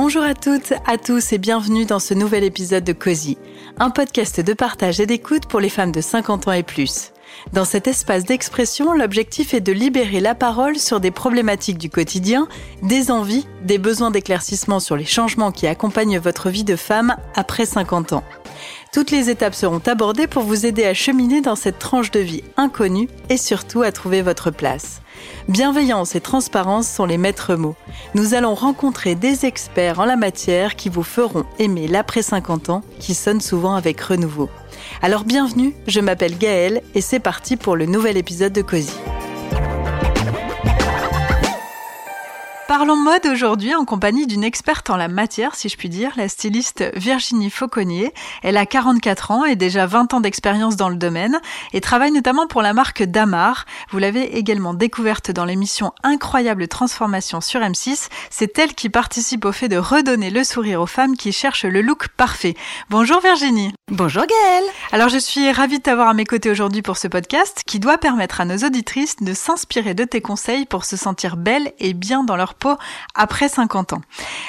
Bonjour à toutes, à tous et bienvenue dans ce nouvel épisode de Cozy, un podcast de partage et d'écoute pour les femmes de 50 ans et plus. Dans cet espace d'expression, l'objectif est de libérer la parole sur des problématiques du quotidien, des envies, des besoins d'éclaircissement sur les changements qui accompagnent votre vie de femme après 50 ans. Toutes les étapes seront abordées pour vous aider à cheminer dans cette tranche de vie inconnue et surtout à trouver votre place. Bienveillance et transparence sont les maîtres mots. Nous allons rencontrer des experts en la matière qui vous feront aimer l'après 50 ans qui sonne souvent avec renouveau. Alors bienvenue, je m'appelle Gaëlle et c'est parti pour le nouvel épisode de Cozy. Parlons mode aujourd'hui en compagnie d'une experte en la matière, si je puis dire, la styliste Virginie Fauconnier. Elle a 44 ans et déjà 20 ans d'expérience dans le domaine et travaille notamment pour la marque Damar. Vous l'avez également découverte dans l'émission Incroyable Transformation sur M6. C'est elle qui participe au fait de redonner le sourire aux femmes qui cherchent le look parfait. Bonjour Virginie. Bonjour Gaëlle. Alors je suis ravie de t'avoir à mes côtés aujourd'hui pour ce podcast qui doit permettre à nos auditrices de s'inspirer de tes conseils pour se sentir belles et bien dans leur après 50 ans.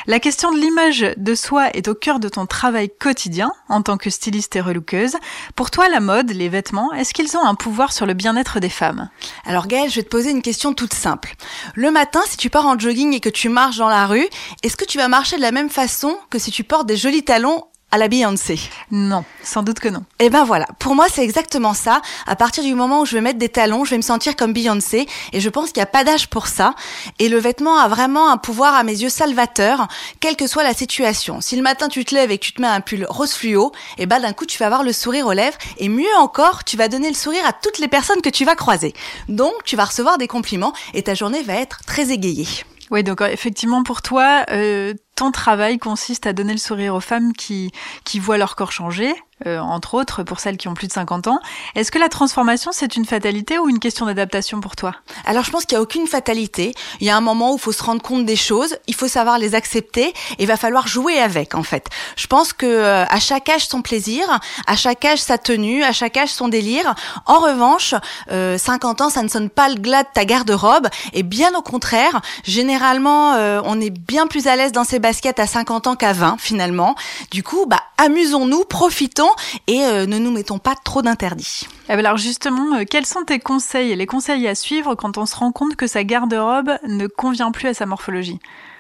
La question de l'image de soi est au cœur de ton travail quotidien en tant que styliste et relookeuse. Pour toi, la mode, les vêtements, est-ce qu'ils ont un pouvoir sur le bien-être des femmes? Alors Gaëlle, je vais te poser une question toute simple. Le matin, si tu pars en jogging et que tu marches dans la rue, est-ce que tu vas marcher de la même façon que si tu portes des jolis talons à la Beyoncé Non, sans doute que non. Eh ben voilà, pour moi c'est exactement ça. À partir du moment où je vais mettre des talons, je vais me sentir comme Beyoncé et je pense qu'il n'y a pas d'âge pour ça. Et le vêtement a vraiment un pouvoir à mes yeux salvateur, quelle que soit la situation. Si le matin tu te lèves et que tu te mets un pull rose fluo, eh ben d'un coup tu vas avoir le sourire aux lèvres et mieux encore, tu vas donner le sourire à toutes les personnes que tu vas croiser. Donc tu vas recevoir des compliments et ta journée va être très égayée. Oui, donc effectivement pour toi, euh, ton travail consiste à donner le sourire aux femmes qui, qui voient leur corps changer, euh, entre autres pour celles qui ont plus de 50 ans. Est-ce que la transformation, c'est une fatalité ou une question d'adaptation pour toi? Alors je pense qu'il n'y a aucune fatalité. Il y a un moment où il faut se rendre compte des choses, il faut savoir les accepter et il va falloir jouer avec en fait. Je pense que euh, à chaque âge son plaisir, à chaque âge sa tenue, à chaque âge son délire. En revanche, euh, 50 ans, ça ne sonne pas le glas de ta garde-robe et bien au contraire, généralement euh, on est bien plus à l'aise dans ses basket à 50 ans qu'à 20 finalement. Du coup, bah amusons-nous, profitons et euh, ne nous mettons pas trop d'interdits. Eh ben alors justement, euh, quels sont tes conseils et les conseils à suivre quand on se rend compte que sa garde-robe ne convient plus à sa morphologie?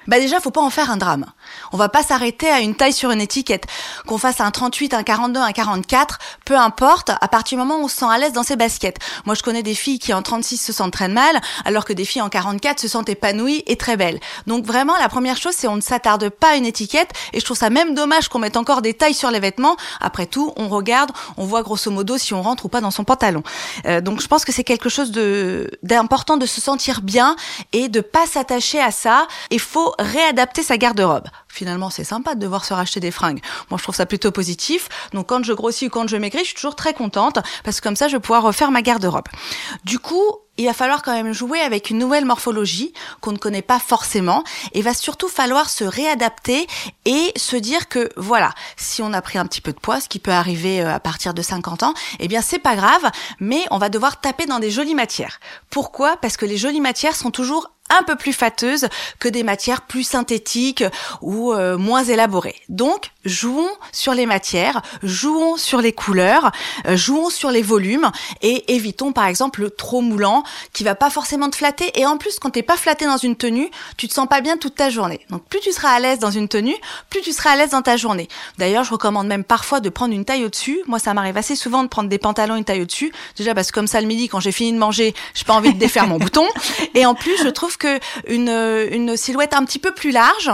Bah déjà, faut pas en faire un drame. On va pas s'arrêter à une taille sur une étiquette. Qu'on fasse un 38, un 42, un 44, peu importe, à partir du moment où on se sent à l'aise dans ses baskets. Moi, je connais des filles qui en 36 se sentent très mal, alors que des filles en 44 se sentent épanouies et très belles. Donc vraiment, la première chose, c'est on ne s'attarde pas à une étiquette, et je trouve ça même dommage qu'on mette encore des tailles sur les vêtements. Après tout, on regarde, on voit grosso modo si on rentre ou pas dans son pantalon. Euh, donc je pense que c'est quelque chose de d'important de se sentir bien et de pas s'attacher à ça. Il faut réadapter sa garde-robe. Finalement, c'est sympa de devoir se racheter des fringues. Moi, je trouve ça plutôt positif. Donc, quand je grossis ou quand je maigris, je suis toujours très contente parce que comme ça, je vais pouvoir refaire ma garde-robe. Du coup, il va falloir quand même jouer avec une nouvelle morphologie qu'on ne connaît pas forcément et va surtout falloir se réadapter et se dire que voilà, si on a pris un petit peu de poids, ce qui peut arriver euh, à partir de 50 ans, eh bien c'est pas grave, mais on va devoir taper dans des jolies matières. Pourquoi? Parce que les jolies matières sont toujours un peu plus fâteuses que des matières plus synthétiques ou euh, moins élaborées. Donc, jouons sur les matières, jouons sur les couleurs, euh, jouons sur les volumes et évitons par exemple le trop moulant qui va pas forcément te flatter et en plus quand t'es pas flatté dans une tenue, tu te sens pas bien toute ta journée. Donc plus tu seras à l'aise dans une tenue, plus tu seras à l'aise dans ta journée. D'ailleurs, je recommande même parfois de prendre une taille au-dessus. Moi, ça m'arrive assez souvent de prendre des pantalons une taille au-dessus. Déjà parce que comme ça le midi quand j'ai fini de manger, j'ai pas envie de défaire mon bouton et en plus, je trouve que une, une silhouette un petit peu plus large,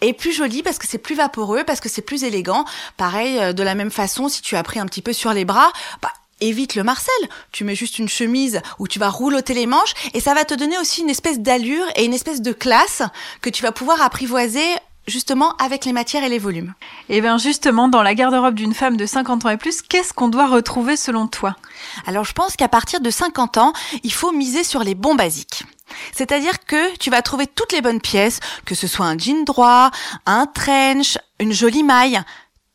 est plus jolie parce que c'est plus vaporeux, parce que c'est plus élégant. Pareil, euh, de la même façon, si tu as pris un petit peu sur les bras, bah, évite le Marcel. Tu mets juste une chemise où tu vas rouloter les manches et ça va te donner aussi une espèce d'allure et une espèce de classe que tu vas pouvoir apprivoiser justement avec les matières et les volumes. Et eh bien justement, dans la garde-robe d'une femme de 50 ans et plus, qu'est-ce qu'on doit retrouver selon toi? Alors je pense qu'à partir de 50 ans, il faut miser sur les bons basiques. C'est-à-dire que tu vas trouver toutes les bonnes pièces, que ce soit un jean droit, un trench, une jolie maille,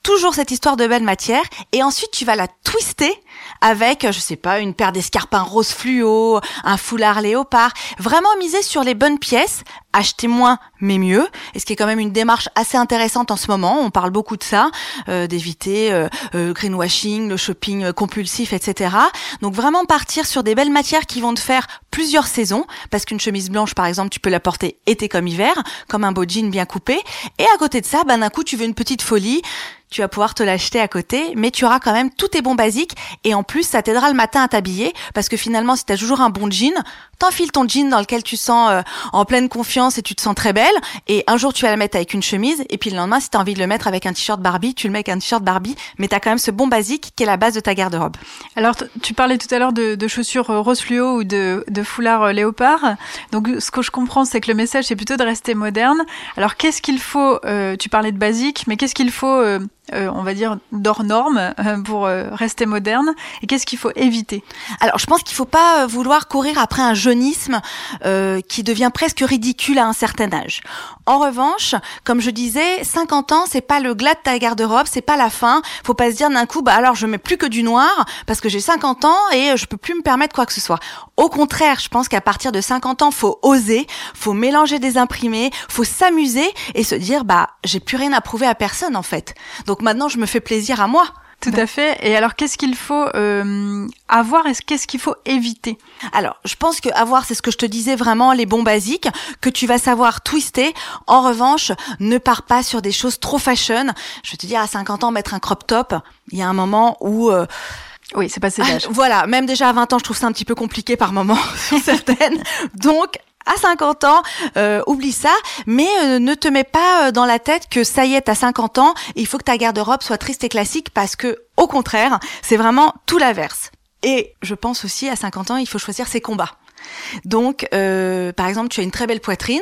toujours cette histoire de belle matière et ensuite tu vas la twister avec, je sais pas, une paire d'escarpins rose fluo, un foulard léopard. Vraiment miser sur les bonnes pièces, acheter moins mais mieux. Et ce qui est quand même une démarche assez intéressante en ce moment. On parle beaucoup de ça, euh, d'éviter euh, euh, le greenwashing, le shopping compulsif, etc. Donc vraiment partir sur des belles matières qui vont te faire plusieurs saisons, parce qu'une chemise blanche, par exemple, tu peux la porter été comme hiver, comme un beau jean bien coupé. Et à côté de ça, ben d'un coup, tu veux une petite folie tu vas pouvoir te l'acheter à côté, mais tu auras quand même tous tes bons basiques et en plus ça t'aidera le matin à t'habiller parce que finalement si tu as toujours un bon jean, t'enfiles ton jean dans lequel tu sens euh, en pleine confiance et tu te sens très belle et un jour tu vas le mettre avec une chemise et puis le lendemain si tu as envie de le mettre avec un t-shirt Barbie, tu le mets avec un t-shirt Barbie, mais tu as quand même ce bon basique qui est la base de ta garde-robe. Alors tu parlais tout à l'heure de, de, chaussures euh, rose fluo ou de, de foulard euh, léopard. Donc ce que je comprends c'est que le message c'est plutôt de rester moderne. Alors qu'est-ce qu'il faut tu parlais de basique, mais qu'est-ce qu'il faut euh, on va dire, d'hors normes euh, pour euh, rester moderne Et qu'est-ce qu'il faut éviter? Alors, je pense qu'il faut pas vouloir courir après un jeunisme qui devient presque ridicule à un certain âge. En revanche, comme je disais, 50 ans, c'est pas le glas de ta garde-robe, c'est pas la fin. Faut pas se dire d'un coup, bah alors je mets plus que du noir parce que j'ai 50 ans et je peux plus me permettre quoi que ce soit. Au contraire, je pense qu'à partir de 50 ans, faut oser, faut mélanger des imprimés, faut s'amuser et se dire, bah j'ai plus rien à prouver à personne en fait. Donc maintenant, je me fais plaisir à moi. Tout à fait. Et alors, qu'est-ce qu'il faut euh, avoir et qu'est-ce qu'il faut éviter? Alors, je pense que avoir, c'est ce que je te disais vraiment, les bons basiques que tu vas savoir twister. En revanche, ne pars pas sur des choses trop fashion. Je vais te dire, à 50 ans, mettre un crop top, il y a un moment où... Euh, oui, c'est passé d'âge. voilà, même déjà à 20 ans, je trouve ça un petit peu compliqué par moment, certaines. Donc, à 50 ans, euh, oublie ça, mais euh, ne te mets pas euh, dans la tête que ça y est, à 50 ans, il faut que ta garde-robe soit triste et classique parce que, au contraire, c'est vraiment tout l'inverse. Et je pense aussi, à 50 ans, il faut choisir ses combats. Donc, euh, par exemple, tu as une très belle poitrine,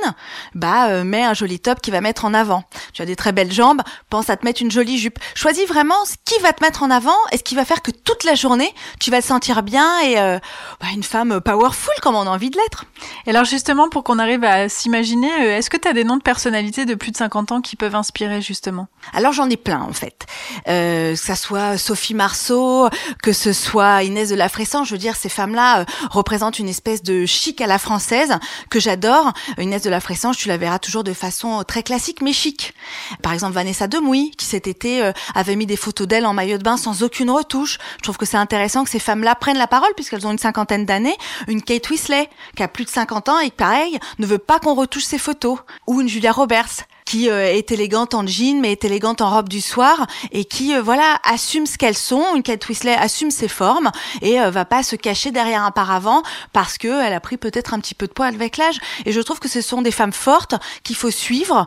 bah euh, mets un joli top qui va mettre en avant. Tu as des très belles jambes, pense à te mettre une jolie jupe. Choisis vraiment ce qui va te mettre en avant et ce qui va faire que toute la journée tu vas te sentir bien et euh, bah, une femme powerful comme on a envie de l'être. Et alors justement, pour qu'on arrive à s'imaginer, euh, est-ce que tu as des noms de personnalités de plus de 50 ans qui peuvent inspirer justement? Alors j'en ai plein en fait. Euh, que ça soit Sophie Marceau, que ce soit Inès de la Fressan, je veux dire ces femmes-là représentent une espèce de chic à la française que j'adore. Inès de la Fressange, tu la verras toujours de façon très classique mais chic. Par exemple, Vanessa Demouy, qui cet été euh, avait mis des photos d'elle en maillot de bain sans aucune retouche. Je trouve que c'est intéressant que ces femmes-là prennent la parole puisqu'elles ont une cinquantaine d'années. Une Kate Winslet, qui a plus de 50 ans et pareil, ne veut pas qu'on retouche ses photos. Ou une Julia Roberts, qui euh, est élégante en jean mais est élégante en robe du soir et qui euh, voilà assume ce qu'elles sont. Une Kate assume ses formes et euh, va pas se cacher derrière un paravent parce que elle a pris peut-être un petit peu de poids avec l'âge. Et je trouve que ce sont des femmes fortes qu'il faut suivre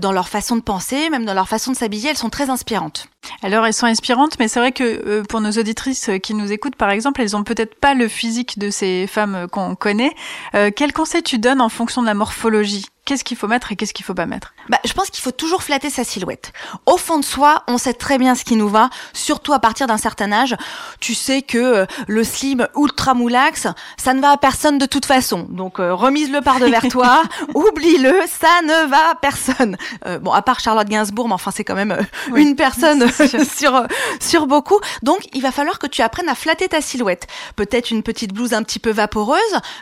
dans leur façon de penser, même dans leur façon de s'habiller. Elles sont très inspirantes. Alors elles sont inspirantes, mais c'est vrai que pour nos auditrices qui nous écoutent, par exemple, elles ont peut-être pas le physique de ces femmes qu'on connaît. quel conseil tu donnes en fonction de la morphologie? Qu'est-ce qu'il faut mettre et qu'est-ce qu'il faut pas mettre bah, Je pense qu'il faut toujours flatter sa silhouette. Au fond de soi, on sait très bien ce qui nous va, surtout à partir d'un certain âge. Tu sais que euh, le slim ultra moulax, ça ne va à personne de toute façon. Donc euh, remise-le par devers toi, oublie-le, ça ne va à personne. Euh, bon, à part Charlotte Gainsbourg, mais enfin c'est quand même une personne sur sur beaucoup. Donc il va falloir que tu apprennes à flatter ta silhouette. Peut-être une petite blouse un petit peu vaporeuse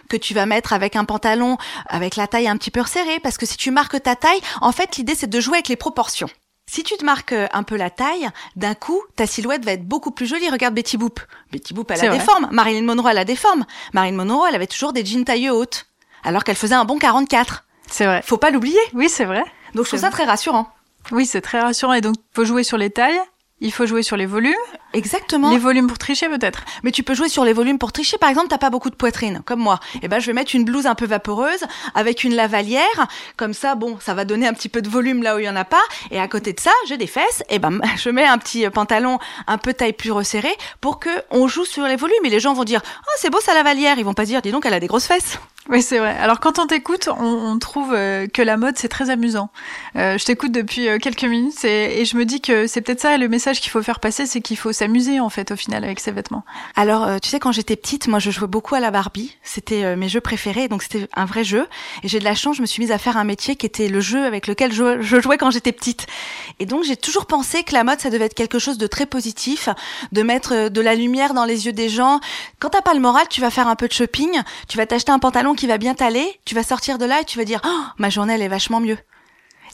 que tu vas mettre avec un pantalon avec la taille un petit peu resserrée parce que si tu marques ta taille, en fait, l'idée c'est de jouer avec les proportions. Si tu te marques euh, un peu la taille, d'un coup, ta silhouette va être beaucoup plus jolie. Regarde Betty Boop. Betty Boop, elle a des formes. Marilyn Monroe, elle a des formes. Marilyn Monroe, elle avait toujours des jeans tailleux hautes. Alors qu'elle faisait un bon 44. C'est vrai. Faut pas l'oublier. Oui, c'est vrai. Donc je trouve ça très rassurant. Oui, c'est très rassurant. Et donc, faut jouer sur les tailles. Il faut jouer sur les volumes. Exactement. Les volumes pour tricher peut-être. Mais tu peux jouer sur les volumes pour tricher. Par exemple, t'as pas beaucoup de poitrine, comme moi. Et eh ben, je vais mettre une blouse un peu vaporeuse avec une lavalière. Comme ça, bon, ça va donner un petit peu de volume là où il y en a pas. Et à côté de ça, j'ai des fesses. Et eh ben, je mets un petit pantalon un peu taille plus resserré pour que on joue sur les volumes. Et les gens vont dire, oh, c'est beau sa lavalière. Ils vont pas dire, dis donc, elle a des grosses fesses. Oui, c'est vrai. Alors quand on t'écoute, on, on, trouve euh, que la mode c'est très amusant. Euh, je t'écoute depuis euh, quelques minutes et, et, je me dis que c'est peut-être ça le message qu'il faut faire passer, c'est qu'il faut s'amuser en fait au final avec ses vêtements. Alors euh, tu sais quand j'étais petite, moi je jouais beaucoup à la Barbie, c'était mes jeux préférés, donc c'était un vrai jeu. Et j'ai de la chance, je me suis mise à faire un métier qui était le jeu avec lequel je, je jouais quand j'étais petite. Et donc j'ai toujours pensé que la mode ça devait être quelque chose de très positif, de mettre de la lumière dans les yeux des gens. Quand t'as pas le moral, tu vas faire un peu de shopping, tu vas t'acheter un pantalon qui va bien t'aller, tu vas sortir de là et tu vas dire oh, ma journée elle est vachement mieux.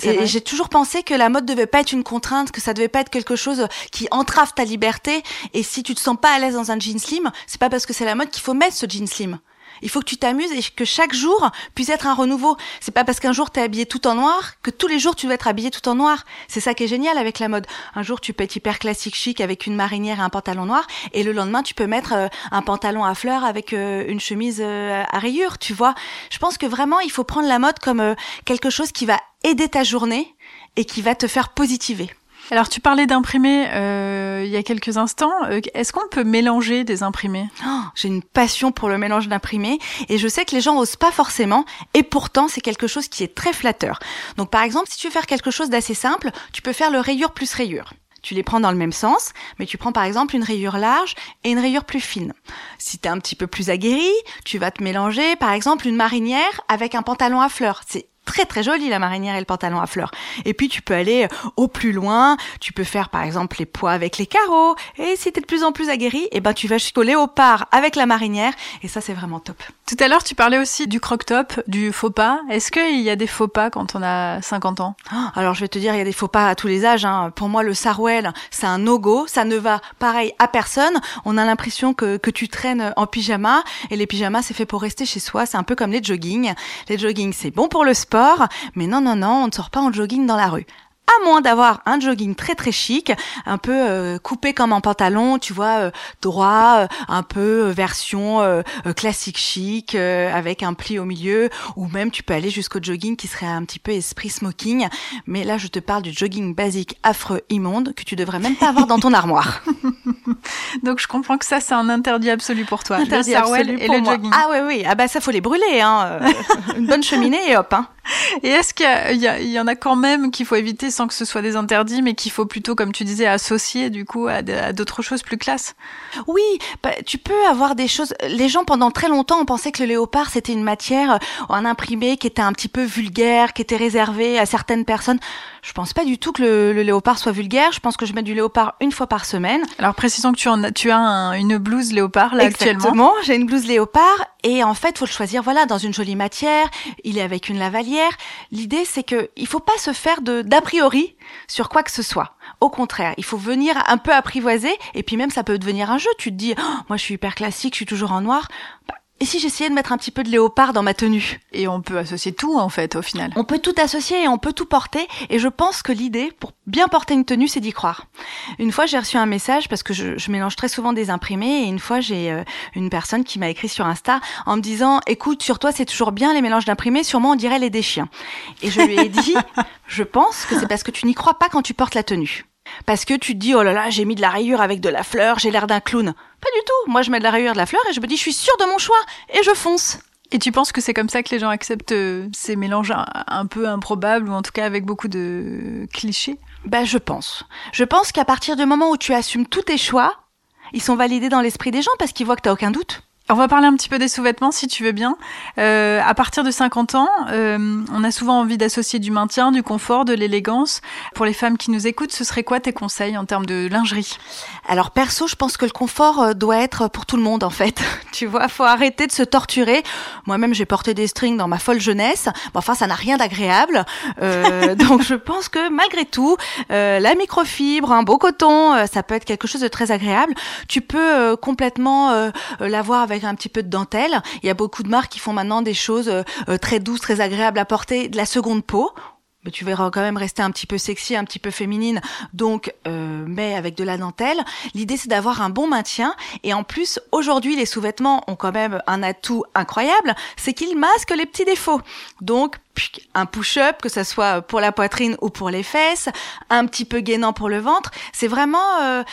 Et j'ai toujours pensé que la mode devait pas être une contrainte, que ça devait pas être quelque chose qui entrave ta liberté. Et si tu te sens pas à l'aise dans un jean slim, c'est pas parce que c'est la mode qu'il faut mettre ce jean slim. Il faut que tu t'amuses et que chaque jour puisse être un renouveau. C'est pas parce qu'un jour t'es habillé tout en noir que tous les jours tu dois être habillé tout en noir. C'est ça qui est génial avec la mode. Un jour tu peux être hyper classique chic avec une marinière et un pantalon noir et le lendemain tu peux mettre euh, un pantalon à fleurs avec euh, une chemise euh, à rayures, tu vois. Je pense que vraiment il faut prendre la mode comme quelque chose qui va aider ta journée et qui va te faire positiver. Alors tu parlais d'imprimés euh, il y a quelques instants. Euh, est-ce qu'on peut mélanger des imprimés? Oh, J'ai une passion pour le mélange d'imprimés et je sais que les gens osent pas forcément et pourtant c'est quelque chose qui est très flatteur. Donc par exemple si tu veux faire quelque chose d'assez simple, tu peux faire le rayure plus rayure tu les prends dans le même sens, mais tu prends par exemple une rayure large et une rayure plus fine. Si tu es un petit peu plus aguerri, tu vas te mélanger par exemple une marinière avec un pantalon à fleurs. C'est très très jolie la marinière et le pantalon à fleurs. Et puis tu peux aller au plus loin, tu peux faire par exemple les poids avec les carreaux. Et si tu es de plus en plus aguerri, et eh ben tu vas jusqu'au léopard avec la marinière et ça c'est vraiment top. Tout à l'heure tu parlais aussi du croc-top, du faux pas. Est-ce qu'il y a des faux pas quand on a 50 ans? Ah, Alors je vais te dire, il y a des faux pas à tous les âges. Hein. Pour moi le sarouel c'est un no-go, ça ne va pareil à personne. On a l'impression que, que tu traînes en pyjama et les pyjamas c'est fait pour rester chez soi. C'est un peu comme les jogging. Les jogging c'est bon pour le sport mais non, non, non, on ne sort pas en jogging dans la rue à moins d'avoir un jogging très très chic, un peu euh, coupé comme un pantalon, tu vois, euh, droit, euh, un peu version classique chic, avec un pli au milieu, ou même tu peux aller jusqu'au jogging qui serait un petit peu esprit smoking. Mais là, je te parle du jogging basique affreux, immonde, que tu devrais même pas avoir dans ton armoire. Donc je comprends que ça, c'est un interdit absolu pour toi. Interdit absolu et le jogging. Ah oui, oui, ah bah ça faut les brûler, hein. Une bonne cheminée et hop, hein. Et est-ce qu'il y, y, en a quand même qu'il faut éviter sans que ce soit des interdits, mais qu'il faut plutôt, comme tu disais, associer du coup à, d'autres choses plus classes Oui, bah, tu peux avoir des choses. Les gens pendant très longtemps ont pensé que le léopard c'était une matière, un imprimé qui était un petit peu vulgaire, qui était réservé à certaines personnes. Je pense pas du tout que le, léopard soit vulgaire. Je pense que je mets du léopard une fois par semaine. Alors précisons que tu, en as, tu as une blouse léopard là actuellement. Exactement, j'ai une blouse léopard et en fait faut le choisir voilà dans une jolie matière. Il est avec une lavalière. L'idée c'est que il faut pas se faire d'a priori sur quoi que ce soit. Au contraire, il faut venir un peu apprivoiser et puis même ça peut devenir un jeu. Tu te dis, oh, moi je suis hyper classique, je suis toujours en noir. Bah, et si j'essayais de mettre un petit peu de léopard dans ma tenue? Et on peut associer tout en fait au final. On peut tout associer et on peut tout porter. Et je pense que l'idée pour bien porter une tenue, c'est d'y croire. Une fois, j'ai reçu un message parce que je, mélange très souvent des imprimés. Et une fois, j'ai euh, une personne qui m'a écrit sur Insta en me disant "Écoute, sur toi, c'est toujours bien les mélanges d'imprimés. Sûrement, on dirait les des chiens." Et je lui ai dit "Je pense que c'est parce que tu n'y crois pas quand tu portes la tenue." Parce que tu te dis, oh là là, j'ai mis de la rayure avec de la fleur, j'ai l'air d'un clown. Pas du tout. Moi, je mets de la rayure, de la fleur et je me dis, je suis sûre de mon choix et je fonce. Et tu penses que c'est comme ça que les gens acceptent euh, ces mélanges un, peu improbables ou en tout cas avec beaucoup de clichés? Ben, je pense. Je pense qu'à partir du moment où tu assumes tous tes choix, ils sont validés dans l'esprit des gens parce qu'ils voient que t'as aucun doute. On va parler un petit peu des sous-vêtements si tu veux bien. Euh, à partir de 50 ans, euh, on a souvent envie d'associer du maintien, du confort, de l'élégance. Pour les femmes qui nous écoutent, ce serait quoi tes conseils en termes de lingerie? Alors perso, je pense que le confort euh, doit être pour tout le monde en fait. tu vois, faut arrêter de se torturer. Moi-même, j'ai porté des strings dans ma folle jeunesse. Bon, enfin, ça n'a rien d'agréable. Euh, donc je pense que malgré tout, euh, la microfibre, un beau coton, euh, ça peut être quelque chose de très agréable. Tu peux complètement l'avoir avec un petit peu de dentelle. Il y a beaucoup de marques qui font maintenant des choses euh, euh, très douces, très agréables à porter, de la seconde peau mais tu verras quand même rester un petit peu sexy, un petit peu féminine, donc euh, mais avec de la dentelle. L'idée c'est d'avoir un bon maintien et en plus aujourd'hui les sous-vêtements ont quand même un atout incroyable, c'est qu'ils masquent les petits défauts. Donc un push-up, que ça soit pour la poitrine ou pour les fesses, un petit peu gainant pour le ventre, c'est vraiment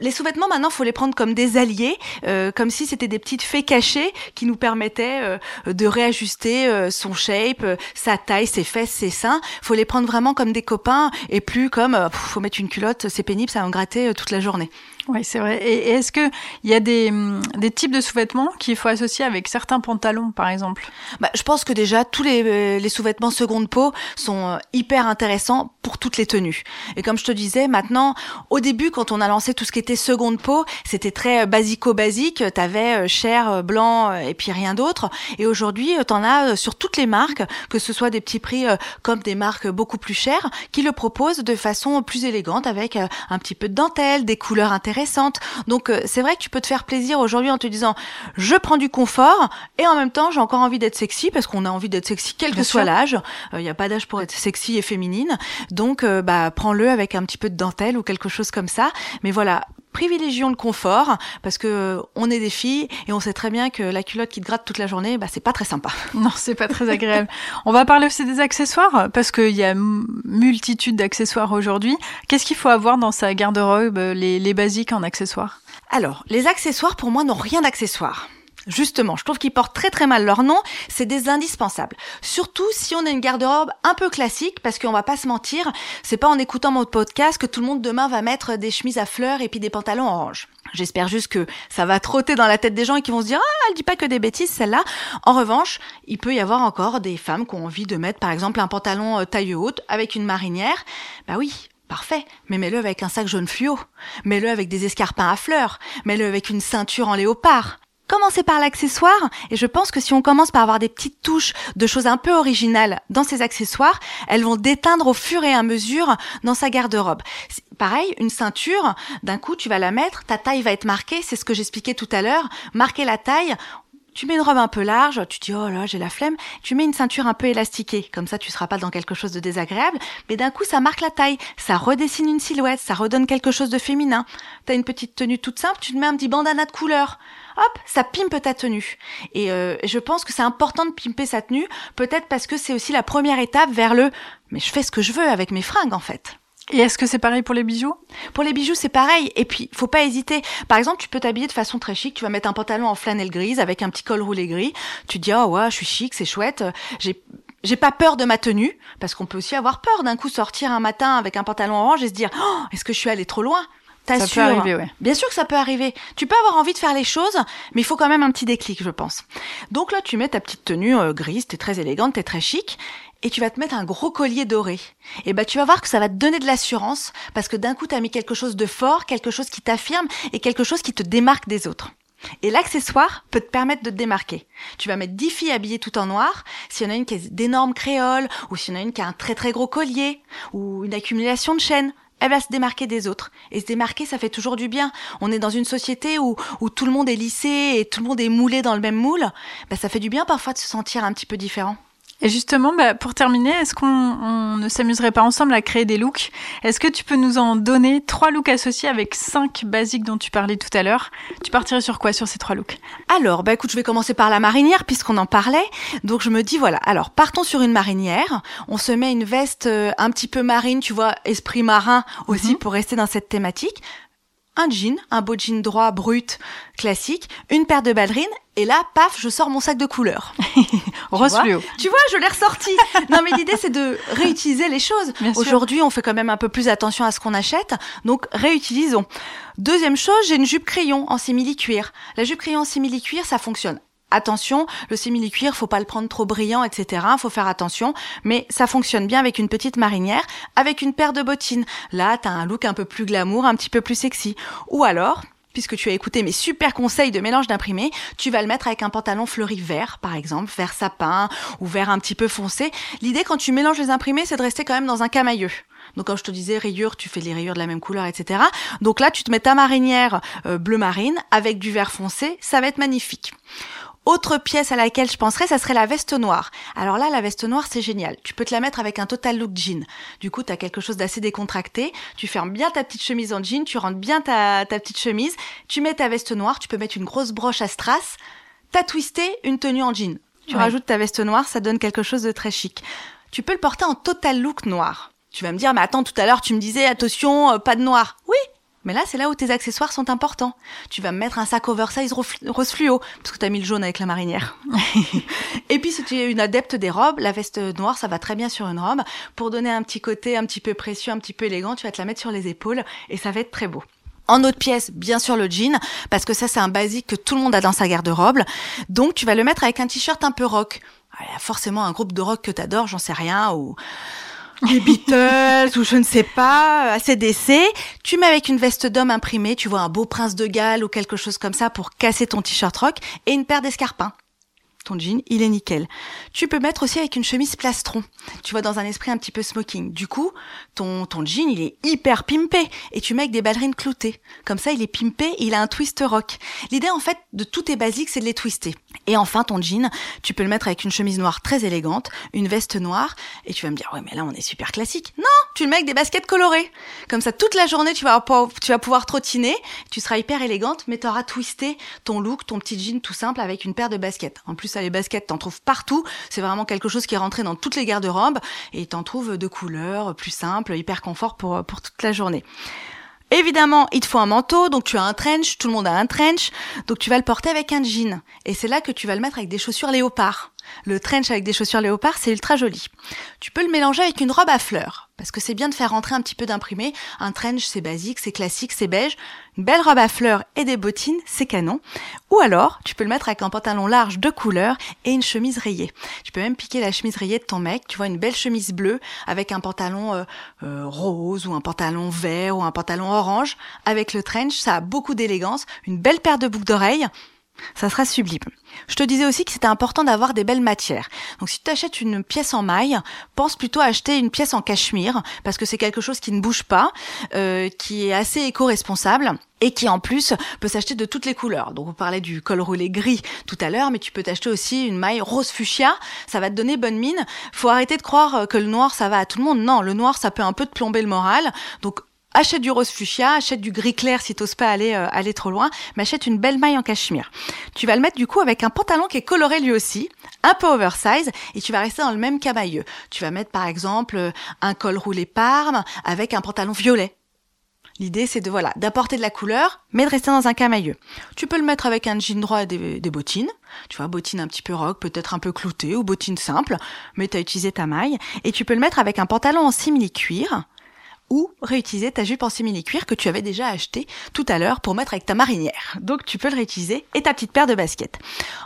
les sous-vêtements maintenant, faut les prendre comme des alliés, euh, comme si c'était des petites fées cachées qui nous permettaient euh, de réajuster euh, son shape, sa taille, ses fesses, ses seins. Faut les prendre vraiment comme des copains et plus comme faut mettre une culotte, c'est pénible, ça va me gratter toute la journée. Oui, c'est vrai. Et, est-ce que il y a des, hum, des types de sous-vêtements qu'il faut associer avec certains pantalons, par exemple? Bah, Je pense que déjà, tous les, euh, les sous-vêtements seconde peau sont euh, hyper intéressants pour toutes les tenues. Et comme je te disais, maintenant, au début, quand on a lancé tout ce qui était seconde peau, c'était très euh, basico-basique. T'avais cher, blanc et puis rien d'autre. Et aujourd'hui, t'en as sur toutes les marques, que ce soit des petits prix comme des marques beaucoup plus chères, qui le proposent de façon plus élégante avec un petit peu de dentelle, des couleurs intéressantes donc euh, c'est vrai que tu peux te faire plaisir aujourd'hui en te disant je prends du confort et en même temps j'ai encore envie d'être sexy parce qu'on a envie d'être sexy quel que soit l'âge. Il euh, n'y a pas d'âge pour être sexy et féminine. Donc euh, bah prends-le avec un petit peu de dentelle ou quelque chose comme ça. Mais voilà, privilégions le confort parce que on est des filles et on sait très bien que la culotte qui te gratte toute la journée, bah c'est pas très sympa. Non, c'est pas très agréable. on va parler aussi des accessoires parce qu'il y a multitude d'accessoires aujourd'hui. Qu'est-ce qu'il faut avoir dans sa garde-robe, les, les basiques en accessoires? Alors, les accessoires pour moi n'ont rien d'accessoire. Justement, je trouve qu'ils portent très très mal leur nom, c'est des indispensables. Surtout si on a une garde-robe un peu classique, parce qu'on va pas se mentir, c'est pas en écoutant mon podcast que tout le monde demain va mettre des chemises à fleurs et puis des pantalons orange. J'espère juste que ça va trotter dans la tête des gens et qui vont se dire ah elle dit pas que des bêtises celle-là. En revanche, il peut y avoir encore des femmes qui ont envie de mettre par exemple un pantalon euh, taille haute avec une marinière. Bah oui, Parfait, mais mets-le avec un sac jaune fluo, mets-le avec des escarpins à fleurs, mets-le avec une ceinture en léopard. Commencez par l'accessoire, et je pense que si on commence par avoir des petites touches de choses un peu originales dans ces accessoires, elles vont déteindre au fur et à mesure dans sa garde-robe. Pareil, une ceinture, d'un coup tu vas la mettre, ta taille va être marquée, c'est ce que j'expliquais tout à l'heure, marquer la taille, tu mets une robe un peu large, tu dis oh là j'ai la flemme, tu mets une ceinture un peu élastiquée, comme ça tu seras pas dans quelque chose de désagréable, mais d'un coup ça marque la taille, ça redessine une silhouette, ça redonne quelque chose de féminin. T'as une petite tenue toute simple, tu te mets un petit bandana de couleur. Hop, ça pimpe ta tenue. Et euh, je pense que c'est important de pimper sa tenue, peut-être parce que c'est aussi la première étape vers le mais je fais ce que je veux avec mes fringues en fait. Et est-ce que c'est pareil pour les bijoux? Pour les bijoux, c'est pareil. Et puis, faut pas hésiter. Par exemple, tu peux t'habiller de façon très chic. Tu vas mettre un pantalon en flanelle grise avec un petit col roulé gris. Tu dis, oh ouais, je suis chic, c'est chouette. J'ai j'ai pas peur de ma tenue parce qu'on peut aussi avoir peur d'un coup sortir un matin avec un pantalon orange et se dire oh, est-ce que je suis allée trop loin? Ça peut arriver, ouais. Bien sûr que ça peut arriver. Tu peux avoir envie de faire les choses, mais il faut quand même un petit déclic, je pense. Donc là, tu mets ta petite tenue euh, grise, t'es très élégante, t'es très chic, et tu vas te mettre un gros collier doré. Et ben tu vas voir que ça va te donner de l'assurance, parce que d'un coup, t'as mis quelque chose de fort, quelque chose qui t'affirme, et quelque chose qui te démarque des autres. Et l'accessoire peut te permettre de te démarquer. Tu vas mettre 10 filles habillées tout en noir. S'il y en a une qui a d'énormes créoles, ou s'il y en a une qui a un très très gros collier, ou une accumulation de chaînes, elle va se démarquer des autres. Et se démarquer, ça fait toujours du bien. On est dans une société où, où tout le monde est lissé et tout le monde est moulé dans le même moule. Bah, ça fait du bien parfois de se sentir un petit peu différent. Et justement, bah, pour terminer, est-ce qu'on ne s'amuserait pas ensemble à créer des looks? Est-ce que tu peux nous en donner trois looks associés avec cinq basiques dont tu parlais tout à l'heure? Tu partirais sur quoi sur ces trois looks? Alors, bah écoute, je vais commencer par la marinière puisqu'on en parlait. Donc je me dis voilà. Alors partons sur une marinière. On se met une veste euh, un petit peu marine, tu vois, esprit marin aussi mhm. pour rester dans cette thématique un jean, un beau jean droit, brut, classique, une paire de ballerines, et là, paf, je sors mon sac de couleurs. Rose Tu vois, je l'ai ressorti. non, mais l'idée, c'est de réutiliser les choses. Aujourd'hui, on fait quand même un peu plus attention à ce qu'on achète, donc réutilisons. Deuxième chose, j'ai une jupe crayon en simili-cuir. La jupe crayon en simili-cuir, ça fonctionne Attention, le simili-cuir, faut pas le prendre trop brillant, etc. Faut faire attention, mais ça fonctionne bien avec une petite marinière, avec une paire de bottines. Là, t'as un look un peu plus glamour, un petit peu plus sexy. Ou alors, puisque tu as écouté mes super conseils de mélange d'imprimés, tu vas le mettre avec un pantalon fleuri vert, par exemple, vert sapin ou vert un petit peu foncé. L'idée quand tu mélanges les imprimés, c'est de rester quand même dans un camailleux. Donc comme je te disais, rayures, tu fais les rayures de la même couleur, etc. Donc là, tu te mets ta marinière euh, bleu marine avec du vert foncé, ça va être magnifique. Autre pièce à laquelle je penserais, ça serait la veste noire. Alors là, la veste noire, c'est génial. Tu peux te la mettre avec un total look jean. Du coup, tu as quelque chose d'assez décontracté. Tu fermes bien ta petite chemise en jean, tu rentres bien ta, petite chemise, tu mets ta veste noire, tu peux mettre une grosse broche à strass, t'as twisté une tenue en jean. Tu rajoutes ta veste noire, ça donne quelque chose de très chic. Tu peux le porter en total look noir. Tu vas me dire, mais attends, tout à l'heure, tu me disais, attention, euh, pas de noir. Oui, Mais là, c'est là où tes accessoires sont importants. Tu vas mettre un sac oversize rose fluo, parce que tu as mis le jaune avec la marinière. et puis, si tu es une adepte des robes, la veste noire, ça va très bien sur une robe. Pour donner un petit côté un petit peu précieux, un petit peu élégant, tu vas te la mettre sur les épaules et ça va être très beau. En autre pièce, bien sûr le jean, parce que ça c'est un basique que tout le monde a dans sa garde-robe. Donc tu vas le mettre avec un t-shirt un peu rock. Il y a forcément un groupe de rock que t'adores, j'en sais rien, ou les Beatles ou je ne sais pas, ACDC. Tu mets avec une veste d'homme imprimée, tu vois un beau prince de Galles ou quelque chose comme ça pour casser ton t-shirt rock et une paire d'escarpins ton jean, il est nickel. Tu peux mettre aussi avec une chemise plastron. Tu vois, dans un esprit un petit peu smoking. Du coup, ton, ton jean, il est hyper pimpé. Et tu mets avec des ballerines cloutées. Comme ça, il est pimpé, il a un twist rock. L'idée, en fait, de tout tes basiques, c'est de les twister. Et enfin, ton jean, tu peux le mettre avec une chemise noire très élégante, une veste noire. Et tu vas me dire, ouais, mais là, on est super classique. Non! Tu le mets avec des baskets colorées. Comme ça, toute la journée, tu vas, tu vas pouvoir trottiner. Tu seras hyper élégante, mais tu auras twisté ton look, ton petit jean tout simple avec une paire de baskets. En plus, les baskets, t'en trouves partout. C'est vraiment quelque chose qui est rentré dans toutes les garde-robes et t'en trouves de couleurs plus simples, hyper confort pour, pour toute la journée. Évidemment, il te faut un manteau, donc tu as un trench, tout le monde a un trench, donc tu vas le porter avec un jean. Et c'est là que tu vas le mettre avec des chaussures léopard. Le trench avec des chaussures léopard, c'est ultra joli. Tu peux le mélanger avec une robe à fleurs, parce que c'est bien de faire rentrer un petit peu d'imprimé. Un trench, c'est basique, c'est classique, c'est beige. Une belle robe à fleurs et des bottines, c'est canon. Ou alors, tu peux le mettre avec un pantalon large de couleur et une chemise rayée. Tu peux même piquer la chemise rayée de ton mec. Tu vois une belle chemise bleue avec un pantalon euh, euh, rose ou un pantalon vert ou un pantalon orange. Avec le trench, ça a beaucoup d'élégance. Une belle paire de boucles d'oreilles. Ça sera sublime. Je te disais aussi que c'était important d'avoir des belles matières. Donc si tu achètes une pièce en maille, pense plutôt à acheter une pièce en cachemire, parce que c'est quelque chose qui ne bouge pas, euh, qui est assez éco-responsable et qui en plus peut s'acheter de toutes les couleurs. Donc on parlait du col roulé gris tout à l'heure, mais tu peux t'acheter aussi une maille rose fuchsia, ça va te donner bonne mine. Faut arrêter de croire que le noir ça va à tout le monde. Non, le noir ça peut un peu te plomber le moral. Donc achète du rose fuchsia, achète du gris clair si t'oses pas aller euh, aller trop loin, mais achète une belle maille en cachemire. Tu vas le mettre du coup avec un pantalon qui est coloré lui aussi, un peu oversize, et tu vas rester dans le même camailleux. Tu vas mettre par exemple euh, un col roulé parme avec un pantalon violet. L'idée, c'est de voilà d'apporter de la couleur, mais de rester dans un camailleux. Tu peux le mettre avec un jean droit et des, des bottines. Tu vois, bottines un petit peu rock, peut-être un peu cloutées, ou bottines simples, mais tu as utilisé ta maille. Et tu peux le mettre avec un pantalon en simili-cuir ou réutiliser ta jupe en simili-cuir que tu avais déjà acheté tout à l'heure pour mettre avec ta marinière. Donc tu peux le réutiliser et ta petite paire de baskets.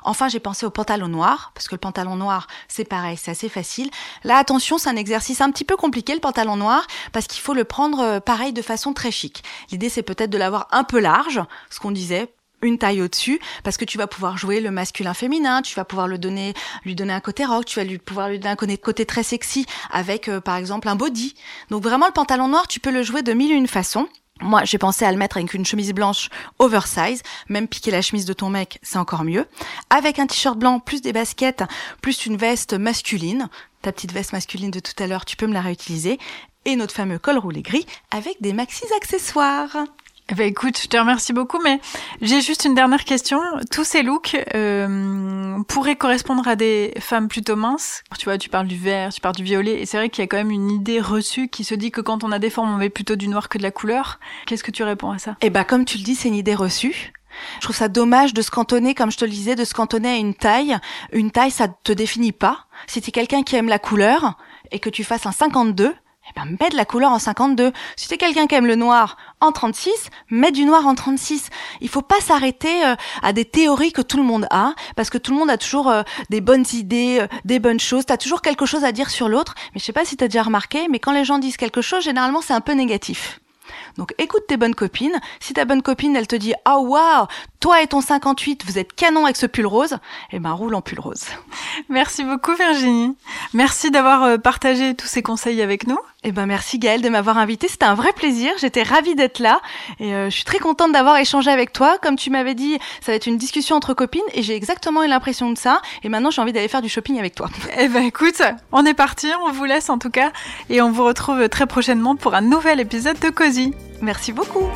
Enfin, j'ai pensé au pantalon noir parce que le pantalon noir, c'est pareil, c'est assez facile. Là, attention, c'est un exercice un petit peu compliqué le pantalon noir parce qu'il faut le prendre euh, pareil de façon très chic. L'idée c'est peut-être de l'avoir un peu large, ce qu'on disait une taille au-dessus parce que tu vas pouvoir jouer le masculin féminin, tu vas pouvoir le donner lui donner un côté rock, tu vas lui pouvoir lui donner un côté très sexy avec euh, par exemple un body. Donc vraiment le pantalon noir, tu peux le jouer de mille et une façons. Moi, j'ai pensé à le mettre avec une chemise blanche oversize, même piquer la chemise de ton mec, c'est encore mieux. Avec un t-shirt blanc, plus des baskets, plus une veste masculine. Ta petite veste masculine de tout à l'heure, tu peux me la réutiliser. Et notre fameux col roulé gris avec des maxis accessoires. Ben écoute, je te remercie beaucoup, mais j'ai juste une dernière question. Tous ces looks euh, pourraient correspondre à des femmes plutôt minces? Tu vois, tu parles du vert, tu parles du violet, et c'est vrai qu'il y a quand même une idée reçue qui se dit que quand on a des formes, on met plutôt du noir que de la couleur. Qu'est-ce que tu réponds à ça? Eh ben comme tu le dis, c'est une idée reçue. Je trouve ça dommage de se cantonner, comme je te le disais, de se cantonner à une taille. Une taille, ça te définit pas. Si tu es quelqu'un qui aime la couleur et que tu fasses un 52, eh ben, mets de la couleur en 52. Si t'es quelqu'un qui aime le noir en 36, mets du noir en 36. Il faut pas s'arrêter euh, à des théories que tout le monde a, parce que tout le monde a toujours euh, des bonnes idées, euh, des bonnes choses. T'as toujours quelque chose à dire sur l'autre. Mais je sais pas si t'as déjà remarqué, mais quand les gens disent quelque chose, généralement c'est un peu négatif. Donc écoute tes bonnes copines. Si ta bonne copine, elle te dit « Oh waouh, toi et ton 58, vous êtes canon avec ce pull rose », eh ben roule en pull rose. Merci beaucoup Virginie. Merci d'avoir partagé tous ces conseils avec nous. Eh ben merci Gaëlle de m'avoir invité, c'était un vrai plaisir, j'étais ravie d'être là et euh, je suis très contente d'avoir échangé avec toi. Comme tu m'avais dit, ça va être une discussion entre copines et j'ai exactement eu l'impression de ça et maintenant j'ai envie d'aller faire du shopping avec toi. Eh ben écoute, on est parti, on vous laisse en tout cas et on vous retrouve très prochainement pour un nouvel épisode de Cozy. Merci beaucoup.